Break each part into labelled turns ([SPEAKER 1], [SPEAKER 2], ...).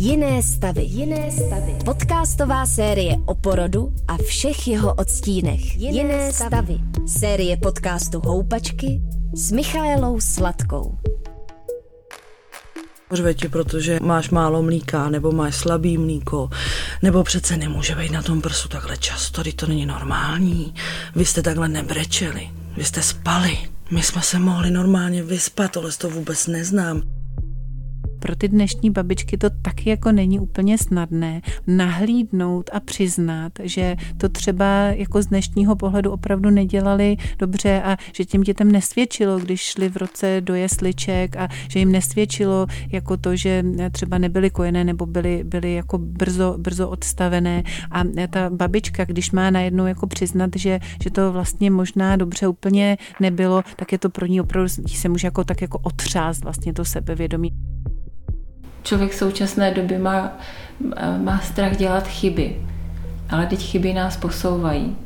[SPEAKER 1] Jiné stavy. Jiné stavy. Podcastová série o porodu a všech jeho odstínech. Jiné, Jiné stavy. stavy. Série podcastu Houpačky s Michaelou Sladkou.
[SPEAKER 2] Řve ti, protože máš málo mlíka, nebo máš slabý mlíko, nebo přece nemůže být na tom prsu takhle často, to není normální. Vy jste takhle nebrečeli, vy jste spali. My jsme se mohli normálně vyspat, ale to vůbec neznám
[SPEAKER 3] pro ty dnešní babičky to taky jako není úplně snadné nahlídnout a přiznat, že to třeba jako z dnešního pohledu opravdu nedělali dobře a že těm dětem nesvědčilo, když šli v roce do jesliček a že jim nesvědčilo jako to, že třeba nebyly kojené nebo byly, byly jako brzo, brzo odstavené. A ta babička, když má najednou jako přiznat, že, že to vlastně možná dobře úplně nebylo, tak je to pro ní opravdu, se může jako tak jako otřást vlastně to sebevědomí
[SPEAKER 4] člověk v současné době má, má strach dělat chyby, ale teď chyby nás posouvají.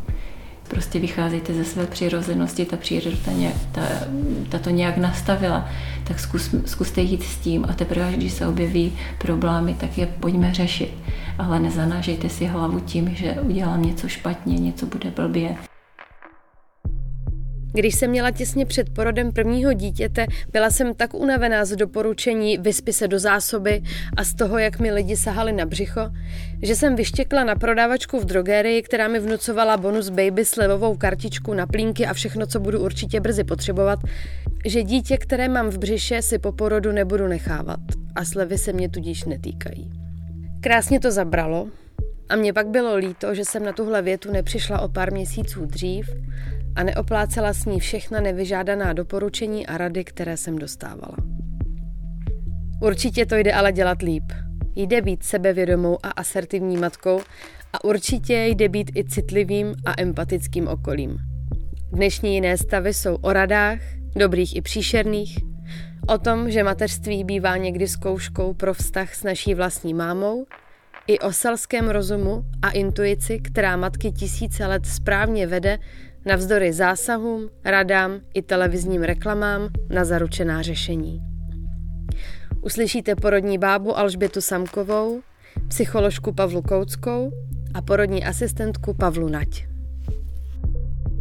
[SPEAKER 4] Prostě vycházejte ze své přirozenosti, ta příroda ta, nějak, ta, ta to nějak nastavila, tak zkus, zkuste jít s tím a teprve, když se objeví problémy, tak je pojďme řešit. Ale nezanážejte si hlavu tím, že udělám něco špatně, něco bude blbě.
[SPEAKER 5] Když jsem měla těsně před porodem prvního dítěte, byla jsem tak unavená z doporučení vyspy se do zásoby a z toho, jak mi lidi sahali na břicho, že jsem vyštěkla na prodavačku v drogérii, která mi vnucovala bonus baby slevovou kartičku na plínky a všechno, co budu určitě brzy potřebovat, že dítě, které mám v břiše, si po porodu nebudu nechávat a slevy se mě tudíž netýkají. Krásně to zabralo, a mě pak bylo líto, že jsem na tuhle větu nepřišla o pár měsíců dřív a neoplácela s ní všechna nevyžádaná doporučení a rady, které jsem dostávala. Určitě to jde ale dělat líp. Jde být sebevědomou a asertivní matkou a určitě jde být i citlivým a empatickým okolím. Dnešní jiné stavy jsou o radách, dobrých i příšerných, o tom, že mateřství bývá někdy zkouškou pro vztah s naší vlastní mámou, i o selském rozumu a intuici, která matky tisíce let správně vede navzdory zásahům, radám i televizním reklamám na zaručená řešení. Uslyšíte porodní bábu Alžbětu Samkovou, psycholožku Pavlu Kouckou a porodní asistentku Pavlu Nať.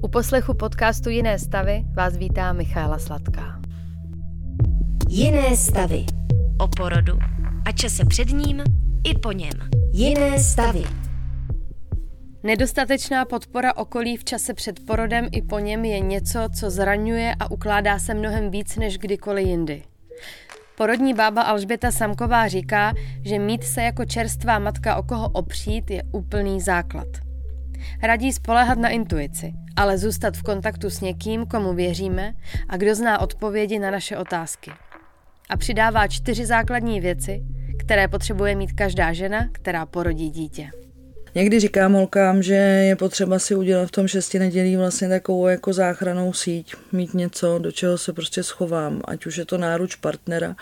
[SPEAKER 5] U poslechu podcastu Jiné stavy vás vítá Michaela Sladká.
[SPEAKER 1] Jiné stavy. O porodu a čase před ním i po něm. Jiné stavy.
[SPEAKER 5] Nedostatečná podpora okolí v čase před porodem i po něm je něco, co zraňuje a ukládá se mnohem víc než kdykoliv jindy. Porodní bába Alžběta Samková říká, že mít se jako čerstvá matka o koho opřít je úplný základ. Radí spolehat na intuici, ale zůstat v kontaktu s někým, komu věříme a kdo zná odpovědi na naše otázky. A přidává čtyři základní věci, které potřebuje mít každá žena, která porodí dítě.
[SPEAKER 2] Někdy říkám holkám, že je potřeba si udělat v tom šesti nedělí vlastně takovou jako záchranou síť, mít něco, do čeho se prostě schovám, ať už je to náruč partnera,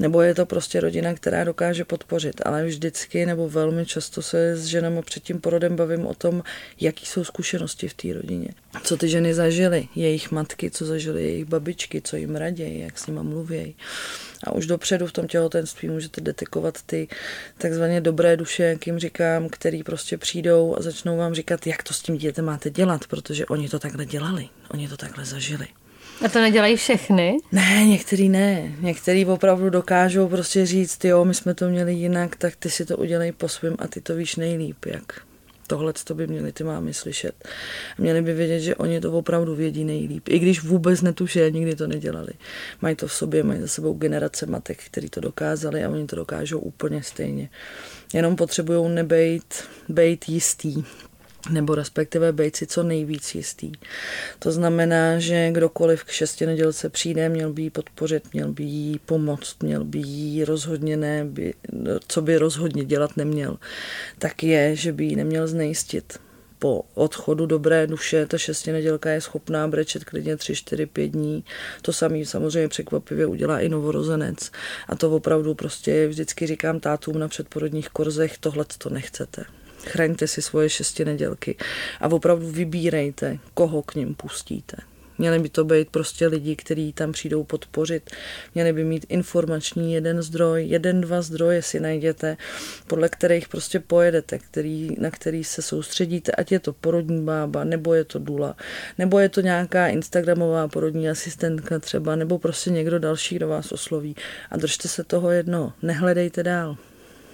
[SPEAKER 2] nebo je to prostě rodina, která dokáže podpořit. Ale vždycky nebo velmi často se s ženami před tím porodem bavím o tom, jaký jsou zkušenosti v té rodině. Co ty ženy zažily, jejich matky, co zažily jejich babičky, co jim raději, jak s nima mluvějí. A už dopředu v tom těhotenství můžete detekovat ty takzvaně dobré duše, jak jim říkám, který prostě přijdou a začnou vám říkat, jak to s tím dítětem máte dělat, protože oni to takhle dělali, oni to takhle zažili.
[SPEAKER 5] A to nedělají všechny?
[SPEAKER 2] Ne, některý ne. Některý opravdu dokážou prostě říct, jo, my jsme to měli jinak, tak ty si to udělej po svém a ty to víš nejlíp, jak tohle to by měli ty mámy slyšet. Měli by vědět, že oni to opravdu vědí nejlíp. I když vůbec netuší, nikdy to nedělali. Mají to v sobě, mají za sebou generace matek, který to dokázali a oni to dokážou úplně stejně. Jenom potřebují nebejt, bejt jistý, nebo respektive být si co nejvíc jistý. To znamená, že kdokoliv k šesti nedělce přijde, měl by jí podpořit, měl by jí pomoct, měl by jí rozhodně ne, by, co by rozhodně dělat neměl, tak je, že by jí neměl znejistit. Po odchodu dobré duše ta šestinedělka je schopná brečet klidně 3, 4, 5 dní. To samý samozřejmě překvapivě udělá i novorozenec. A to opravdu prostě vždycky říkám tátům na předporodních korzech, tohle to nechcete chraňte si svoje šesti nedělky a opravdu vybírejte, koho k ním pustíte. Měli by to být prostě lidi, kteří tam přijdou podpořit. Měli by mít informační jeden zdroj, jeden, dva zdroje si najděte, podle kterých prostě pojedete, který, na který se soustředíte, ať je to porodní bába, nebo je to dula, nebo je to nějaká instagramová porodní asistentka třeba, nebo prostě někdo další, kdo vás osloví. A držte se toho jedno, nehledejte dál.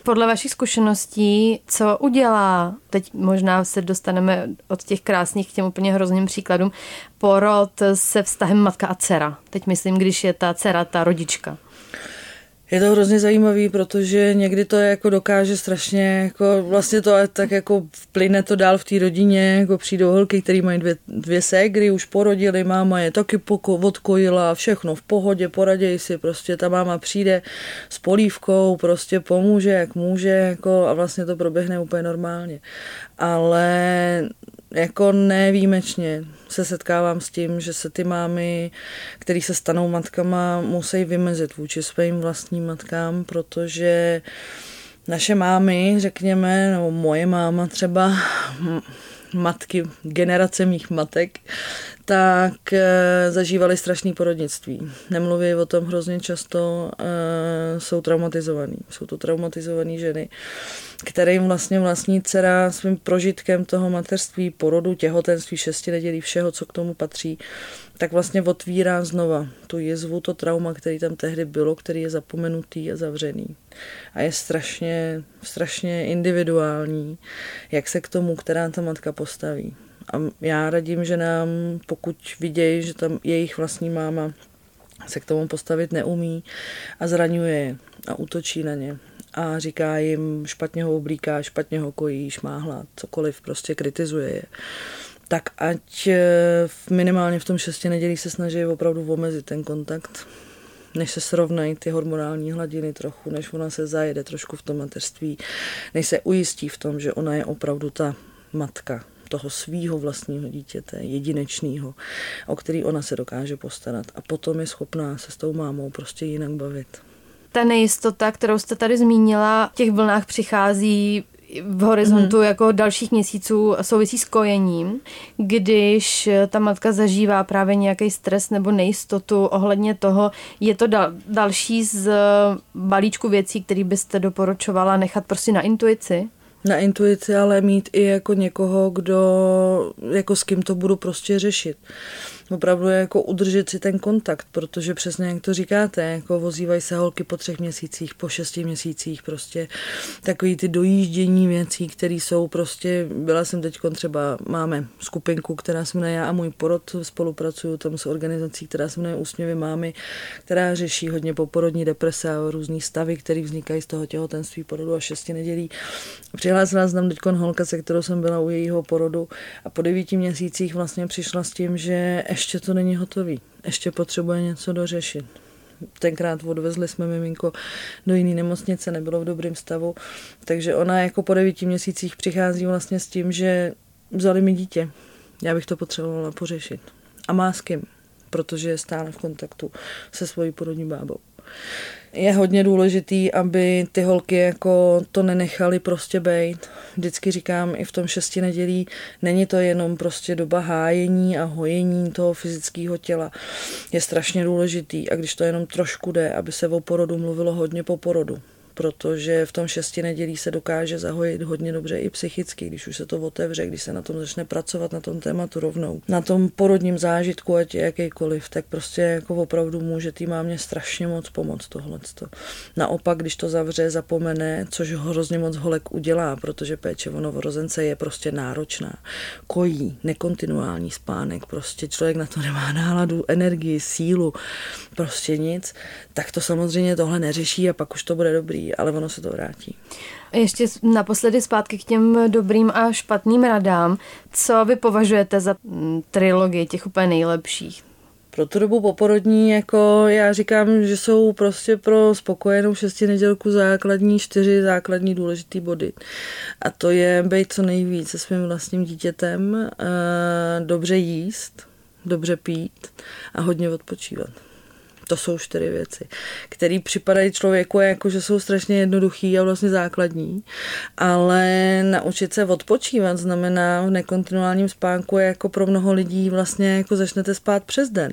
[SPEAKER 5] Podle vašich zkušeností, co udělá, teď možná se dostaneme od těch krásných k těm úplně hrozným příkladům, porod se vztahem matka a dcera. Teď myslím, když je ta dcera ta rodička.
[SPEAKER 2] Je to hrozně zajímavý, protože někdy to jako dokáže strašně, jako vlastně to tak jako plyne to dál v té rodině, jako přijdou holky, které mají dvě, dvě ségry, už porodili, máma je taky poko, odkojila, všechno v pohodě, poraděj si, prostě ta máma přijde s polívkou, prostě pomůže, jak může, jako a vlastně to proběhne úplně normálně. Ale jako nevýjimečně se setkávám s tím, že se ty mámy, které se stanou matkama, musí vymezit vůči svým vlastním matkám, protože naše mámy, řekněme, nebo moje máma třeba, matky, generace mých matek, tak e, zažívali strašné porodnictví. Nemluví o tom hrozně často, e, jsou traumatizovaný. Jsou to traumatizované ženy, kterým vlastně vlastní dcera svým prožitkem toho mateřství, porodu, těhotenství, šesti nedělí, všeho, co k tomu patří, tak vlastně otvírá znova tu jezvu, to trauma, který tam tehdy bylo, který je zapomenutý a zavřený. A je strašně, strašně individuální, jak se k tomu, která ta matka postaví. A já radím, že nám, pokud vidějí, že tam jejich vlastní máma se k tomu postavit neumí a zraňuje je a útočí na ně a říká jim, špatně ho oblíká, špatně ho kojí, šmáhla, cokoliv, prostě kritizuje je. Tak ať eh, minimálně v tom šesti nedělí se snaží opravdu omezit ten kontakt, než se srovnají ty hormonální hladiny trochu, než ona se zajede trošku v tom mateřství, než se ujistí v tom, že ona je opravdu ta matka toho svýho vlastního dítěte, jedinečného, o který ona se dokáže postarat. A potom je schopná se s tou mámou prostě jinak bavit.
[SPEAKER 5] Ta nejistota, kterou jste tady zmínila, v těch vlnách přichází v horizontu mm. jako dalších měsíců souvisí s kojením, když ta matka zažívá právě nějaký stres nebo nejistotu ohledně toho, je to dal, další z balíčku věcí, který byste doporučovala nechat prostě na intuici?
[SPEAKER 2] Na intuici, ale mít i jako někoho, kdo, jako s kým to budu prostě řešit opravdu je jako udržet si ten kontakt, protože přesně jak to říkáte, jako vozívají se holky po třech měsících, po šesti měsících, prostě takový ty dojíždění věcí, které jsou prostě, byla jsem teď třeba, máme skupinku, která se jmenuje Já a můj porod, spolupracuju tam s organizací, která se jmenuje Úsměvy mámy, která řeší hodně poporodní deprese a různý stavy, které vznikají z toho těhotenství, porodu a šesti nedělí. Přihlásila se tam teď holka, se kterou jsem byla u jejího porodu a po devíti měsících vlastně přišla s tím, že ještě to není hotový, ještě potřebuje něco dořešit. Tenkrát odvezli jsme miminko do jiné nemocnice, nebylo v dobrém stavu, takže ona jako po devíti měsících přichází vlastně s tím, že vzali mi dítě. Já bych to potřebovala pořešit. A má s kým, protože je stále v kontaktu se svojí porodní bábou je hodně důležitý, aby ty holky jako to nenechali prostě bejt. Vždycky říkám i v tom šesti nedělí, není to jenom prostě doba hájení a hojení toho fyzického těla. Je strašně důležitý a když to jenom trošku jde, aby se o porodu mluvilo hodně po porodu protože v tom šesti nedělí se dokáže zahojit hodně dobře i psychicky, když už se to otevře, když se na tom začne pracovat, na tom tématu rovnou. Na tom porodním zážitku, ať je jakýkoliv, tak prostě jako opravdu může tý mámě strašně moc pomoct tohle. Naopak, když to zavře, zapomene, což hrozně moc holek udělá, protože péče o novorozence je prostě náročná. Kojí, nekontinuální spánek, prostě člověk na to nemá náladu, energii, sílu, prostě nic, tak to samozřejmě tohle neřeší a pak už to bude dobrý ale ono se to vrátí.
[SPEAKER 5] Ještě naposledy zpátky k těm dobrým a špatným radám. Co vy považujete za mm, trilogii těch úplně nejlepších?
[SPEAKER 2] pro tu dobu poporodní, jako já říkám, že jsou prostě pro spokojenou šesti nedělku základní čtyři základní důležitý body. A to je být co nejvíc se svým vlastním dítětem, dobře jíst, dobře pít a hodně odpočívat. To jsou čtyři věci, které připadají člověku jako, že jsou strašně jednoduchý a vlastně základní, ale naučit se odpočívat znamená v nekontinuálním spánku je jako pro mnoho lidí vlastně jako začnete spát přes den.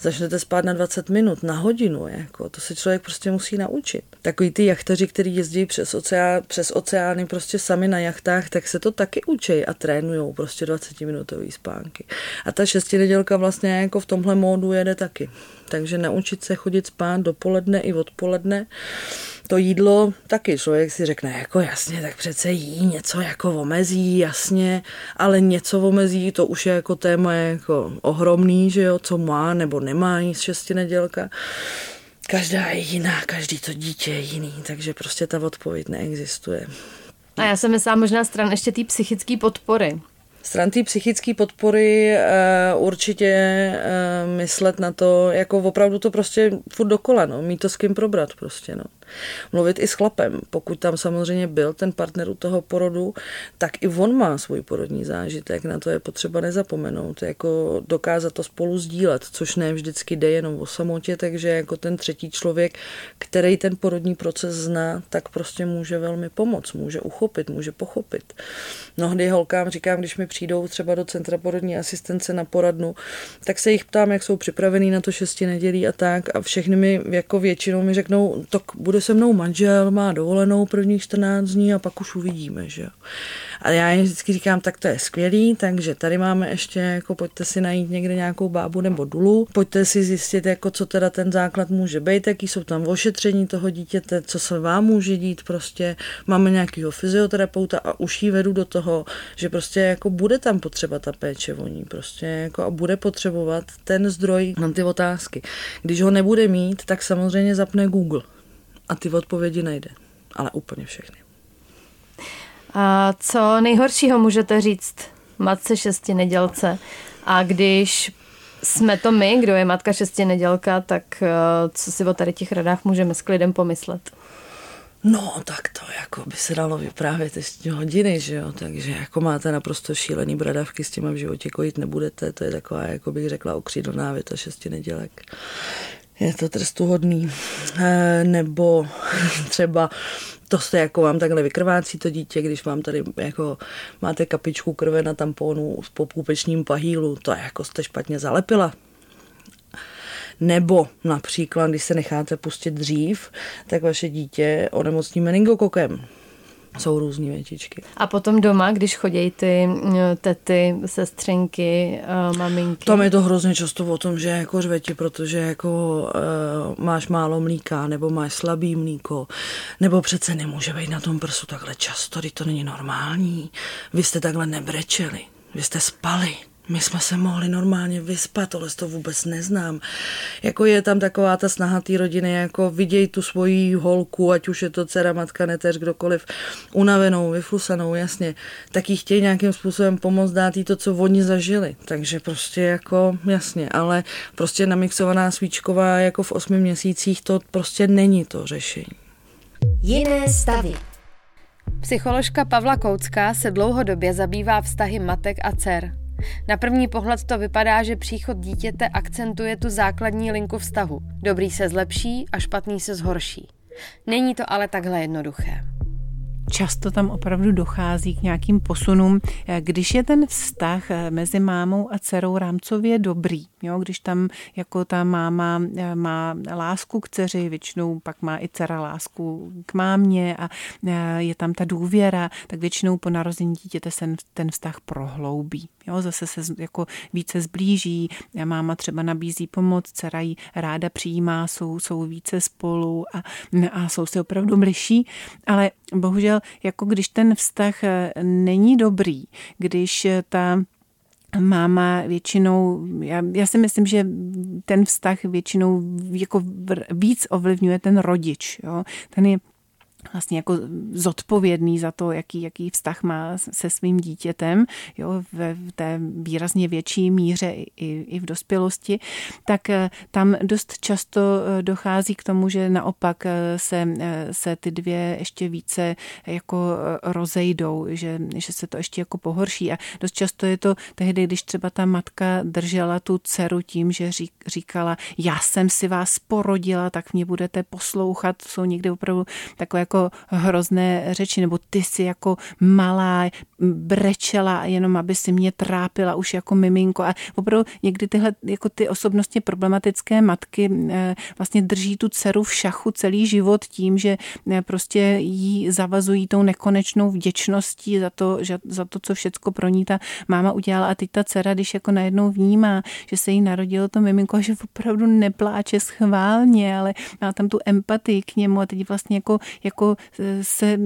[SPEAKER 2] Začnete spát na 20 minut, na hodinu, jako to se člověk prostě musí naučit. Takový ty jachtaři, kteří jezdí přes, oceán, přes oceány prostě sami na jachtách, tak se to taky učí a trénují prostě 20 minutový spánky. A ta šestinedělka vlastně jako v tomhle módu jede taky. Takže naučit se chodit spát dopoledne i odpoledne. To jídlo taky člověk si řekne, jako jasně, tak přece jí něco jako omezí, jasně, ale něco omezí, to už je jako téma jako ohromný, že jo, co má nebo nemá jíst šestinedělka. Každá je jiná, každý to dítě je jiný, takže prostě ta odpověď neexistuje.
[SPEAKER 5] A já jsem myslela možná stran ještě té psychické podpory.
[SPEAKER 2] Stran té psychické podpory uh, určitě uh, myslet na to, jako opravdu to prostě furt dokola, no, mít to s kým probrat prostě, no mluvit i s chlapem. Pokud tam samozřejmě byl ten partner u toho porodu, tak i on má svůj porodní zážitek, na to je potřeba nezapomenout, jako dokázat to spolu sdílet, což ne vždycky jde jenom o samotě, takže jako ten třetí člověk, který ten porodní proces zná, tak prostě může velmi pomoct, může uchopit, může pochopit. Mnohdy holkám říkám, když mi přijdou třeba do centra porodní asistence na poradnu, tak se jich ptám, jak jsou připravený na to šesti nedělí a tak a všechny mi jako většinou mi řeknou, tak bude bude se mnou manžel, má dovolenou prvních 14 dní a pak už uvidíme, že jo. A já jim vždycky říkám, tak to je skvělý, takže tady máme ještě, jako pojďte si najít někde nějakou bábu nebo dulu, pojďte si zjistit, jako co teda ten základ může být, jaký jsou tam ošetření toho dítěte, co se vám může dít, prostě máme nějakého fyzioterapeuta a už jí vedu do toho, že prostě jako bude tam potřeba ta péče o ní, prostě jako a bude potřebovat ten zdroj na ty otázky. Když ho nebude mít, tak samozřejmě zapne Google a ty odpovědi najde. Ale úplně všechny.
[SPEAKER 5] A co nejhoršího můžete říct matce šesti nedělce? A když jsme to my, kdo je matka šesti nedělka, tak eh, co si o tady těch radách můžeme s klidem pomyslet?
[SPEAKER 2] No, tak to jako by se dalo vyprávět ještě hodiny, že jo, takže jako máte naprosto šílený bradavky, s těma v životě kojit nebudete, to je taková, jako bych řekla, okřídlná věta šesti nedělek je to trestuhodný. E, nebo třeba to se jako vám takhle vykrvácí to dítě, když vám tady jako máte kapičku krve na tamponu s popůpečním pahýlu, to je jako jste špatně zalepila. Nebo například, když se necháte pustit dřív, tak vaše dítě onemocní meningokokem jsou různé větičky.
[SPEAKER 5] A potom doma, když chodí ty eh, tety, sestřenky, eh, maminky?
[SPEAKER 2] Tam je to hrozně často o tom, že jako řveti, protože jako uh, máš málo mlíka, nebo máš slabý mlíko, nebo přece nemůže být na tom prsu takhle často, to není normální. Vy jste takhle nebrečeli, vy jste spali, my jsme se mohli normálně vyspat, tohle to vůbec neznám. Jako je tam taková ta snaha té rodiny, jako viděj tu svoji holku, ať už je to dcera, matka, neteř, kdokoliv, unavenou, vyflusanou, jasně, tak jí chtějí nějakým způsobem pomoct dát jí to, co oni zažili. Takže prostě jako, jasně, ale prostě namixovaná svíčková jako v osmi měsících, to prostě není to řešení.
[SPEAKER 1] Jiné stavy.
[SPEAKER 5] Psycholožka Pavla Koucká se dlouhodobě zabývá vztahy matek a dcer. Na první pohled to vypadá, že příchod dítěte akcentuje tu základní linku vztahu. Dobrý se zlepší a špatný se zhorší. Není to ale takhle jednoduché
[SPEAKER 3] často tam opravdu dochází k nějakým posunům. Když je ten vztah mezi mámou a dcerou rámcově dobrý, jo, když tam jako ta máma eh, má lásku k dceři, většinou pak má i dcera lásku k mámě a eh, je tam ta důvěra, tak většinou po narození dítěte se ten vztah prohloubí. Jo, zase se jako více zblíží, máma třeba nabízí pomoc, dcera ji ráda přijímá, jsou, jsou více spolu a, a jsou si opravdu bližší, ale bohužel jako když ten vztah eh, není dobrý, když ta máma většinou, já, já si myslím, že ten vztah většinou jako víc ovlivňuje ten rodič. Jo? Ten je vlastně jako zodpovědný za to, jaký, jaký vztah má se svým dítětem, jo, v, té výrazně větší míře i, i v dospělosti, tak eh, tam dost často eh, dochází k tomu, že naopak eh, se, se ty dvě ještě více jako rozejdou, že, že se to ještě jako pohorší. A dost často je to tehdy, když třeba ta matka držela tu dceru tím, že řík, říkala, já jsem si vás porodila, tak mě budete poslouchat, jsou někdy opravdu takové jako jako hrozné řeči, nebo ty si jako malá brečela, jenom aby si mě trápila už jako miminko. A opravdu někdy tyhle jako ty osobnostně problematické matky eh, vlastně drží tu dceru v šachu celý život tím, že eh, prostě jí zavazují tou nekonečnou vděčností za to, že, za to, co všecko pro ní ta máma udělala. A teď ta dcera, když jako najednou vnímá, že se jí narodilo to miminko, že opravdu nepláče schválně, ale má tam tu empatii k němu a teď vlastně jako, jako jako se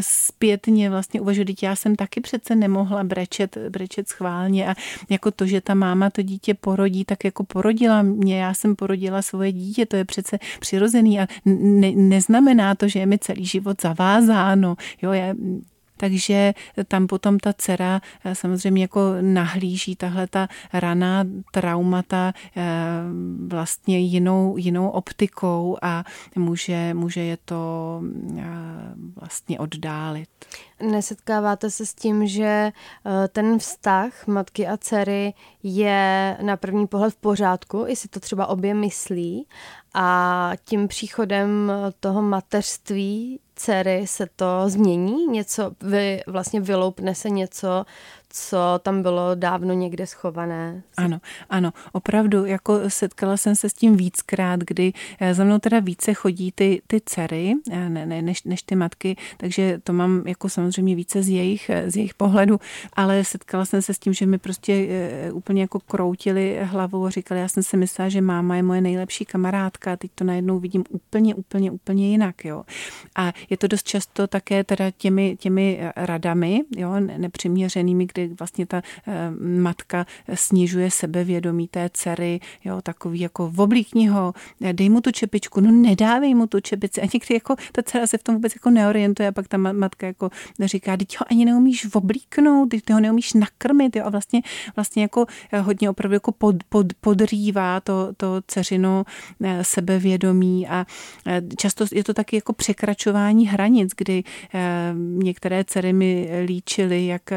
[SPEAKER 3] zpětně vlastně uvažuji, já jsem taky přece nemohla brečet, brečet schválně a jako to, že ta máma to dítě porodí, tak jako porodila mě, já jsem porodila svoje dítě, to je přece přirozený a ne, neznamená to, že je mi celý život zavázáno. Jo, já takže tam potom ta dcera eh, samozřejmě jako nahlíží tahle ta raná traumata eh, vlastně jinou, jinou optikou a může, může je to eh, vlastně oddálit.
[SPEAKER 5] Nesetkáváte se s tím, že ten vztah matky a dcery je na první pohled v pořádku, jestli to třeba obě myslí a tím příchodem toho mateřství dcery se to změní, něco, vy, vlastně vyloupne se něco, co tam bylo dávno někde schované.
[SPEAKER 3] Ano, ano, opravdu, jako setkala jsem se s tím víckrát, kdy eh, za mnou teda více chodí ty, ty dcery, eh, ne, ne, než, než ty matky, takže to mám jako samozřejmě více z jejich, eh, z jejich pohledu, ale setkala jsem se s tím, že mi prostě úplně jako kroutili hlavou a říkali, já jsem si myslela, že máma je moje nejlepší kamarádka, teď to najednou vidím úplně, úplně, úplně jinak, jo. A je to dost často také teda těmi, těmi radami, jo, nepřiměřenými, kdy kdy vlastně ta eh, matka snižuje sebevědomí té dcery, jo, takový jako oblíkni ho, dej mu tu čepičku, no nedávej mu tu čepici. A někdy jako ta dcera se v tom vůbec jako neorientuje a pak ta matka jako říká, teď ho ani neumíš oblíknout, teď ho neumíš nakrmit, jo, a vlastně, vlastně jako eh, hodně opravdu jako pod, pod, podrývá to, to dceřino eh, sebevědomí. A často je to taky jako překračování hranic, kdy některé dcery mi líčily, jak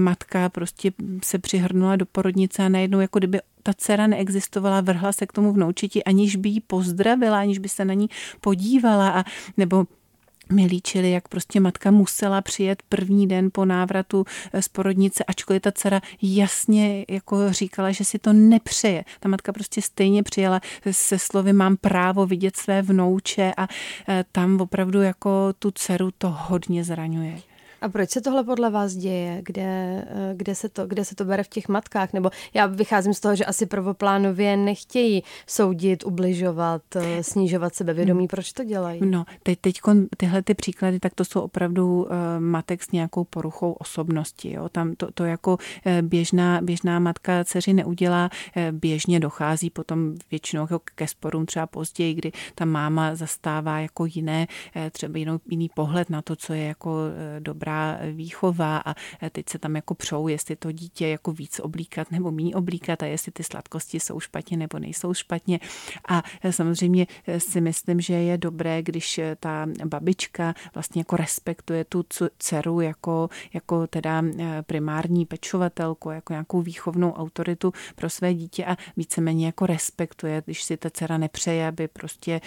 [SPEAKER 3] matka prostě se přihrnula do porodnice a najednou jako kdyby ta dcera neexistovala, vrhla se k tomu vnoučiti, aniž by ji pozdravila, aniž by se na ní podívala a nebo mi líčili, jak prostě matka musela přijet první den po návratu z porodnice, ačkoliv ta dcera jasně jako říkala, že si to nepřeje. Ta matka prostě stejně přijela se slovy mám právo vidět své vnouče a e, tam opravdu jako tu dceru to hodně zraňuje.
[SPEAKER 5] A proč se tohle podle vás děje? Kde, eh, kde, se to, kde se to bere v těch matkách? Nebo já vycházím z toho, že asi prvoplánově nechtějí soudit, ubližovat, eh, snižovat sebevědomí. Proč to dělají?
[SPEAKER 3] No, teď, teď tyhle ty příklady, tak to jsou opravdu uh, matek s nějakou poruchou osobnosti. Jo? Tam to, to jako běžná, běžná matka dceři neudělá. Běžně dochází potom většinou jako ke sporům třeba později, kdy ta máma zastává jako jiné, třeba jinou, jiný pohled na to, co je jako dobrá dobrá výchova a teď se tam jako přou, jestli to dítě jako víc oblíkat nebo méně oblíkat a jestli ty sladkosti jsou špatně nebo nejsou špatně. A samozřejmě si myslím, že je dobré, když ta babička vlastně jako respektuje tu dceru jako, jako teda primární pečovatelku, jako nějakou výchovnou autoritu pro své dítě a víceméně jako respektuje, když si ta dcera nepřeje, aby prostě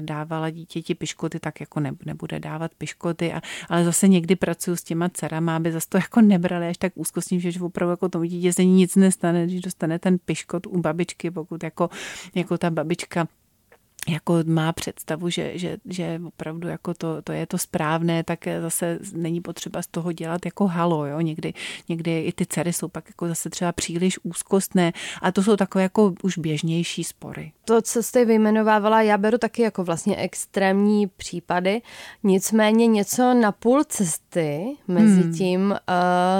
[SPEAKER 3] dávala dítěti piškoty, tak jako nebude dávat piškoty, a, ale zase někdy pracuje pracuju s těma dcerama, aby zase to jako nebrali až tak úzkostně, že opravdu jako tomu dítě se nic nestane, když dostane ten piškot u babičky, pokud jako, jako ta babička jako má představu, že, že, že opravdu jako to, to je to správné, tak zase není potřeba z toho dělat jako halo, jo? Někdy, někdy i ty dcery jsou pak jako zase třeba příliš úzkostné a to jsou takové jako už běžnější spory.
[SPEAKER 5] To, co jste vyjmenovávala, já beru taky jako vlastně extrémní případy, nicméně něco na půl cesty mezi hmm. tím uh,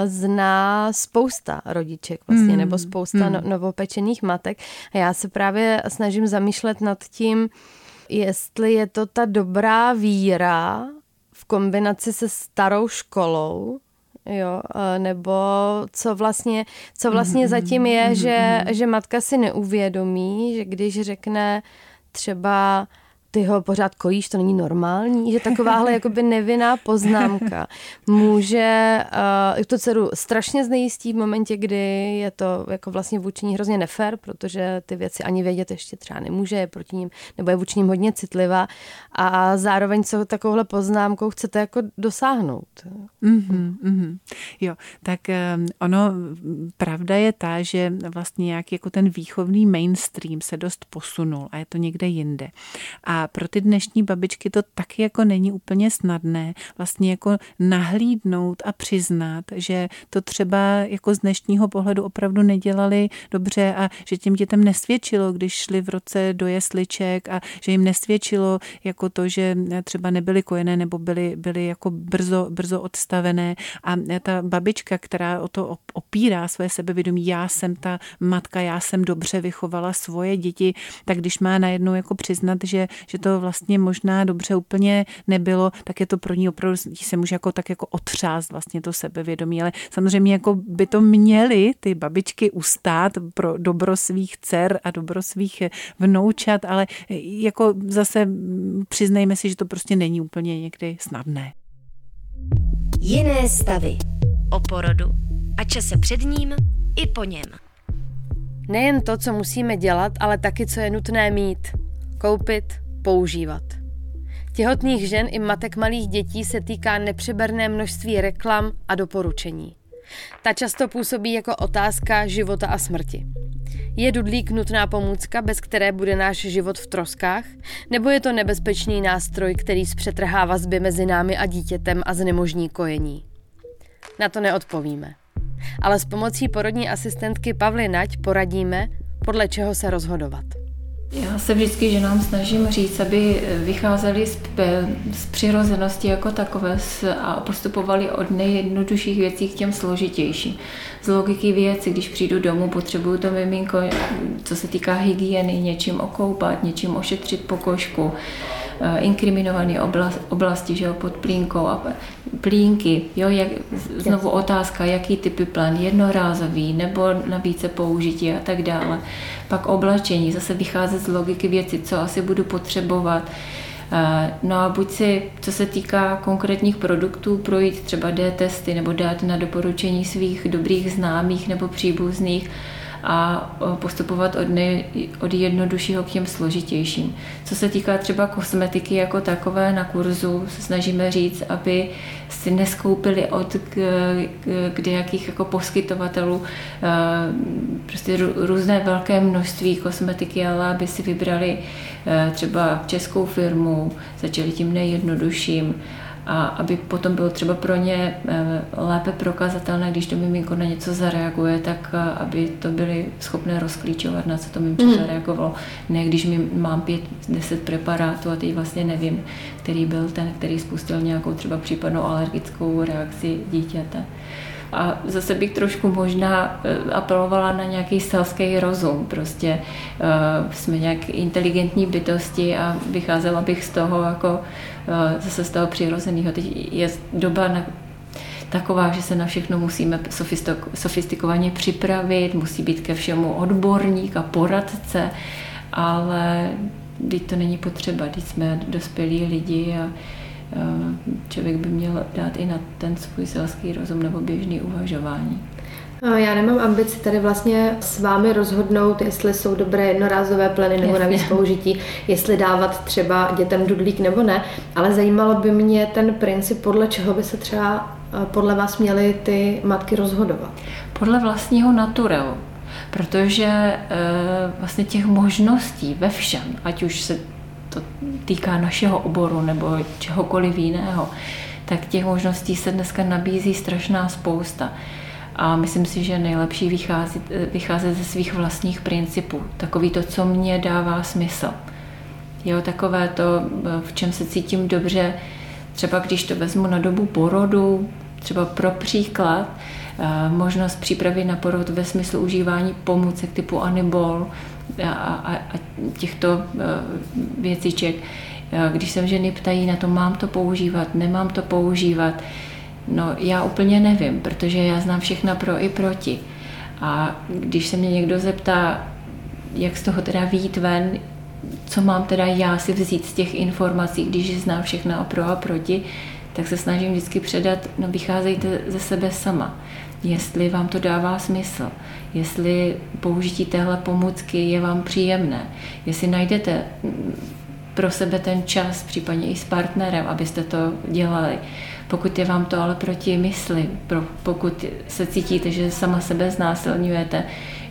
[SPEAKER 5] zná spousta rodiček vlastně, hmm. nebo spousta hmm. no, novopečených matek a já se právě snažím zamýšlet nad tím, jestli je to ta dobrá víra v kombinaci se starou školou, jo, nebo co vlastně, co vlastně mm-hmm. zatím je, mm-hmm. že, že matka si neuvědomí, že když řekne třeba ty ho pořád kojíš, to není normální, že takováhle jakoby nevinná poznámka může uh, tu dceru strašně znejistí v momentě, kdy je to jako vlastně vůči ní hrozně nefér, protože ty věci ani vědět ještě třeba nemůže, je proti ním, nebo je vůči ním hodně citlivá a zároveň co takovouhle poznámkou chcete jako dosáhnout.
[SPEAKER 3] Mm-hmm, mm-hmm. Jo, tak um, ono, pravda je ta, že vlastně nějaký jako ten výchovný mainstream se dost posunul a je to někde jinde. A pro ty dnešní babičky to taky jako není úplně snadné vlastně jako nahlídnout a přiznat, že to třeba jako z dnešního pohledu opravdu nedělali dobře a že těm dětem nesvědčilo, když šli v roce do jesliček a že jim nesvědčilo jako to, že třeba nebyly kojené nebo byly, byly jako brzo, brzo odstavené. A ta babička, která o to opírá své sebevědomí, já jsem ta matka, já jsem dobře vychovala svoje děti, tak když má najednou jako přiznat, že, že to vlastně možná dobře úplně nebylo, tak je to pro ní opravdu, se může jako tak jako otřást vlastně to sebevědomí, ale samozřejmě jako by to měly ty babičky ustát pro dobro svých dcer a dobro svých vnoučat, ale jako zase přiznejme si, že to prostě není úplně někdy snadné.
[SPEAKER 1] Jiné stavy o porodu a čase před ním i po něm.
[SPEAKER 5] Nejen to, co musíme dělat, ale taky, co je nutné mít. Koupit, používat. Těhotných žen i matek malých dětí se týká nepřeberné množství reklam a doporučení. Ta často působí jako otázka života a smrti. Je dudlík nutná pomůcka, bez které bude náš život v troskách? Nebo je to nebezpečný nástroj, který zpřetrhá vazby mezi námi a dítětem a znemožní kojení? Na to neodpovíme. Ale s pomocí porodní asistentky Pavly Nať poradíme, podle čeho se rozhodovat.
[SPEAKER 4] Já se vždycky ženám snažím říct, aby vycházeli z, z přirozenosti jako takové a postupovali od nejjednodušších věcí k těm složitějším. Z logiky věci, když přijdu domů, potřebuju to miminko, co se týká hygieny, něčím okoupat, něčím ošetřit pokožku, Eh, inkriminované oblasti, že jo, pod plínkou a plínky, jo, jak, znovu otázka, jaký typy plán, jednorázový nebo na více použití a tak dále. Pak oblačení, zase vycházet z logiky věci, co asi budu potřebovat, eh, No a buď si, co se týká konkrétních produktů, projít třeba D-testy nebo dát na doporučení svých dobrých známých nebo příbuzných, a postupovat od, nej, od jednoduššího k těm složitějším. Co se týká třeba kosmetiky jako takové na kurzu, se snažíme říct, aby si neskoupili od kde jakých jako poskytovatelů prostě různé velké množství kosmetiky, ale aby si vybrali třeba českou firmu, začali tím nejjednodušším a aby potom bylo třeba pro ně eh, lépe prokazatelné, když to miminko na něco zareaguje, tak eh, aby to byly schopné rozklíčovat, na co to miminko mm. zareagovalo. Ne, když mi mám pět, deset preparátů a teď vlastně nevím, který byl ten, který spustil nějakou třeba případnou alergickou reakci dítěte. A zase bych trošku možná eh, apelovala na nějaký selský rozum. Prostě uh, jsme nějak inteligentní bytosti a vycházela bych z toho jako uh, zase z toho přirozeného. Teď je doba na, taková, že se na všechno musíme sofistikovaně připravit, musí být ke všemu odborník a poradce, ale teď to není potřeba, teď jsme dospělí lidi a člověk by měl dát i na ten svůj selský rozum nebo běžný uvažování.
[SPEAKER 6] Já nemám ambici tady vlastně s vámi rozhodnout, jestli jsou dobré jednorázové pleny nebo navíc použití, jestli dávat třeba dětem dudlík nebo ne, ale zajímalo by mě ten princip, podle čeho by se třeba podle vás měly ty matky rozhodovat.
[SPEAKER 4] Podle vlastního naturelu, protože vlastně těch možností ve všem, ať už se to týká našeho oboru nebo čehokoliv jiného, tak těch možností se dneska nabízí strašná spousta. A myslím si, že nejlepší vycházet, vycházet ze svých vlastních principů. Takový to, co mě dává smysl. Jo, takové to, v čem se cítím dobře, třeba když to vezmu na dobu porodu, třeba pro příklad, eh, možnost přípravy na porod ve smyslu užívání pomůcek typu Anibol, a, a, a těchto e, věciček Když se ženy ptají na to, mám to používat, nemám to používat, no já úplně nevím, protože já znám všechna pro i proti. A když se mě někdo zeptá, jak z toho teda výjít ven, co mám teda já si vzít z těch informací, když znám všechno pro a proti, tak se snažím vždycky předat, no vycházejte ze sebe sama. Jestli vám to dává smysl, jestli použití téhle pomůcky je vám příjemné, jestli najdete pro sebe ten čas, případně i s partnerem, abyste to dělali. Pokud je vám to ale proti mysli, pokud se cítíte, že sama sebe znásilňujete,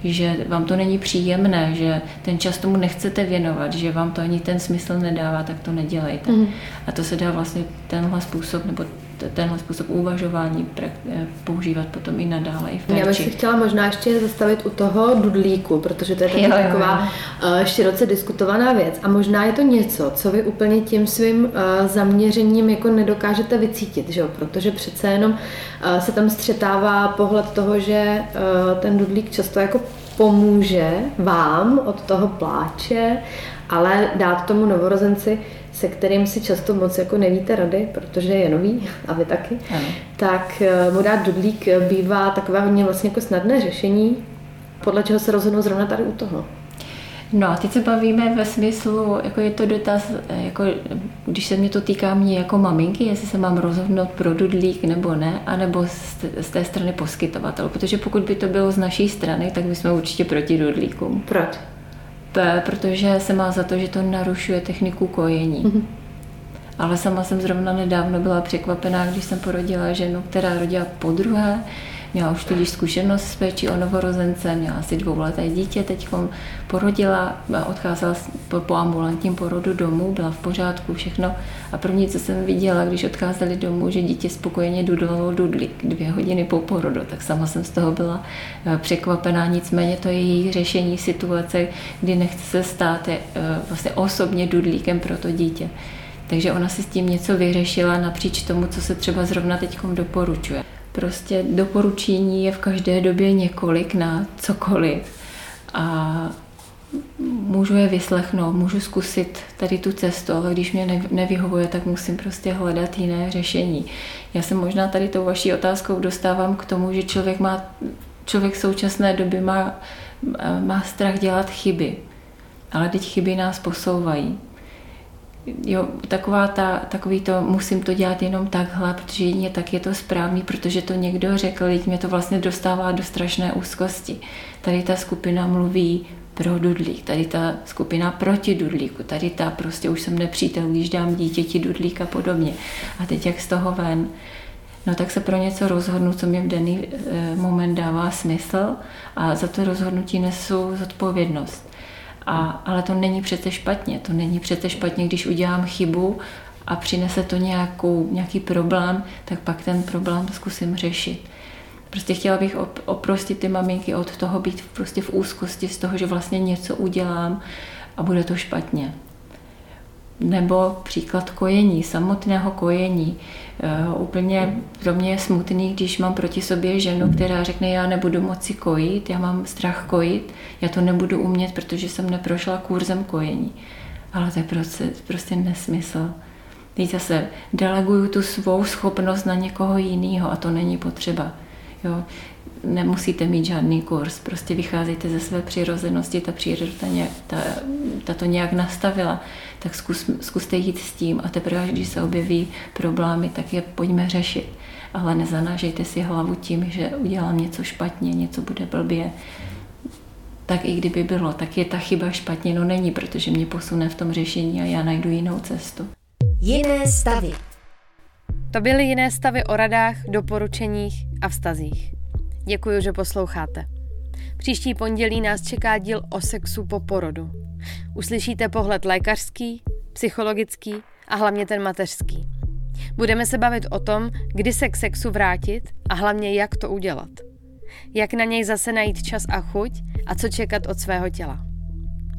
[SPEAKER 4] že vám to není příjemné, že ten čas tomu nechcete věnovat, že vám to ani ten smysl nedává, tak to nedělejte. Mm. A to se dá vlastně tenhle způsob nebo tenhle způsob uvažování eh, používat potom i nadále i v.
[SPEAKER 6] Já bych si chtěla možná ještě zastavit u toho dudlíku, protože to je jo, taková jo, jo. Eh, široce diskutovaná věc a možná je to něco, co vy úplně tím svým eh, zaměřením jako nedokážete vycítit, že jo? protože přece jenom se tam střetává pohled toho, že ten dudlík často jako pomůže vám od toho pláče, ale dát tomu novorozenci se kterým si často moc jako nevíte rady, protože je nový a vy taky, ano. tak eh, mu dát dudlík bývá takové hodně vlastně jako snadné řešení, podle čeho se rozhodnou zrovna tady u toho.
[SPEAKER 4] No a teď se bavíme ve smyslu, jako je to dotaz, eh, jako když se mě to týká mě jako maminky, jestli se mám rozhodnout pro dudlík nebo ne, anebo z, z té strany poskytovatel. Protože pokud by to bylo z naší strany, tak my jsme určitě proti dudlíkům.
[SPEAKER 6] Proč?
[SPEAKER 4] Protože se má za to, že to narušuje techniku kojení. Mm-hmm. Ale sama jsem zrovna nedávno byla překvapená, když jsem porodila ženu, která rodila po druhé Měla už tudíž zkušenost s péčí o novorozence, měla asi dvouleté dítě, teď porodila, odcházela po, ambulantním porodu domů, byla v pořádku, všechno. A první, co jsem viděla, když odcházeli domů, že dítě spokojeně dudlalo dudlík dvě hodiny po porodu, tak sama jsem z toho byla eh, překvapená. Nicméně to je její řešení situace, kdy nechce se stát eh, vlastně osobně dudlíkem pro to dítě. Takže ona si s tím něco vyřešila napříč tomu, co se třeba zrovna teď doporučuje. Prostě doporučení je v každé době několik na cokoliv. A můžu je vyslechnout, můžu zkusit tady tu cestu, ale když mě nevyhovuje, tak musím prostě hledat jiné řešení. Já se možná tady tou vaší otázkou dostávám k tomu, že člověk má, člověk v současné době má, má strach dělat chyby, ale teď chyby nás posouvají jo, taková ta, takový to, musím to dělat jenom takhle, protože jedině tak je to správný, protože to někdo řekl, teď mě to vlastně dostává do strašné úzkosti. Tady ta skupina mluví pro dudlík, tady ta skupina proti dudlíku, tady ta prostě už jsem nepřítel, když dám dítěti dudlík a podobně. A teď jak z toho ven, no tak se pro něco rozhodnu, co mě v daný e, moment dává smysl a za to rozhodnutí nesu zodpovědnost. A, ale to není přece špatně. To není přece špatně, když udělám chybu a přinese to nějakou, nějaký problém, tak pak ten problém zkusím řešit. Prostě chtěla bych oprostit ty maminky od toho být prostě v úzkosti z toho, že vlastně něco udělám a bude to špatně. Nebo příklad kojení, samotného kojení. E, úplně pro mě je smutný, když mám proti sobě ženu, která řekne, já nebudu moci kojit, já mám strach kojit, já to nebudu umět, protože jsem neprošla kurzem kojení. Ale to je prostě, prostě nesmysl. Teď zase deleguju tu svou schopnost na někoho jiného a to není potřeba. Jo? Nemusíte mít žádný kurz, prostě vycházejte ze své přirozenosti, ta příroda ta, nějak, ta, ta to nějak nastavila, tak zkus, zkuste jít s tím a teprve, když se objeví problémy, tak je pojďme řešit. Ale nezanážejte si hlavu tím, že udělám něco špatně, něco bude blbě. Tak i kdyby bylo, tak je ta chyba špatně, no není, protože mě posune v tom řešení a já najdu jinou cestu.
[SPEAKER 5] Jiné stavy. To byly jiné stavy o radách, doporučeních a vztazích. Děkuji, že posloucháte. Příští pondělí nás čeká díl o sexu po porodu. Uslyšíte pohled lékařský, psychologický a hlavně ten mateřský. Budeme se bavit o tom, kdy se k sexu vrátit a hlavně jak to udělat. Jak na něj zase najít čas a chuť a co čekat od svého těla.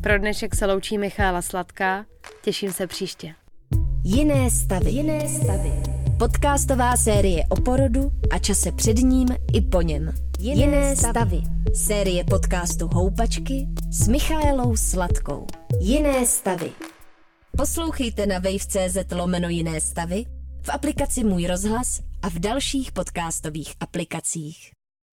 [SPEAKER 5] Pro dnešek se loučí Michála Sladká, těším se příště.
[SPEAKER 1] Jiné stavy. Jiné stavy. Podcastová série o porodu a čase před ním i po něm. Jiné, Jiné stavy. stavy. Série podcastu Houpačky s Michaelou Sladkou. Jiné stavy. Poslouchejte na wave.cz lomeno jiné stavy, v aplikaci Můj rozhlas a v dalších podcastových aplikacích.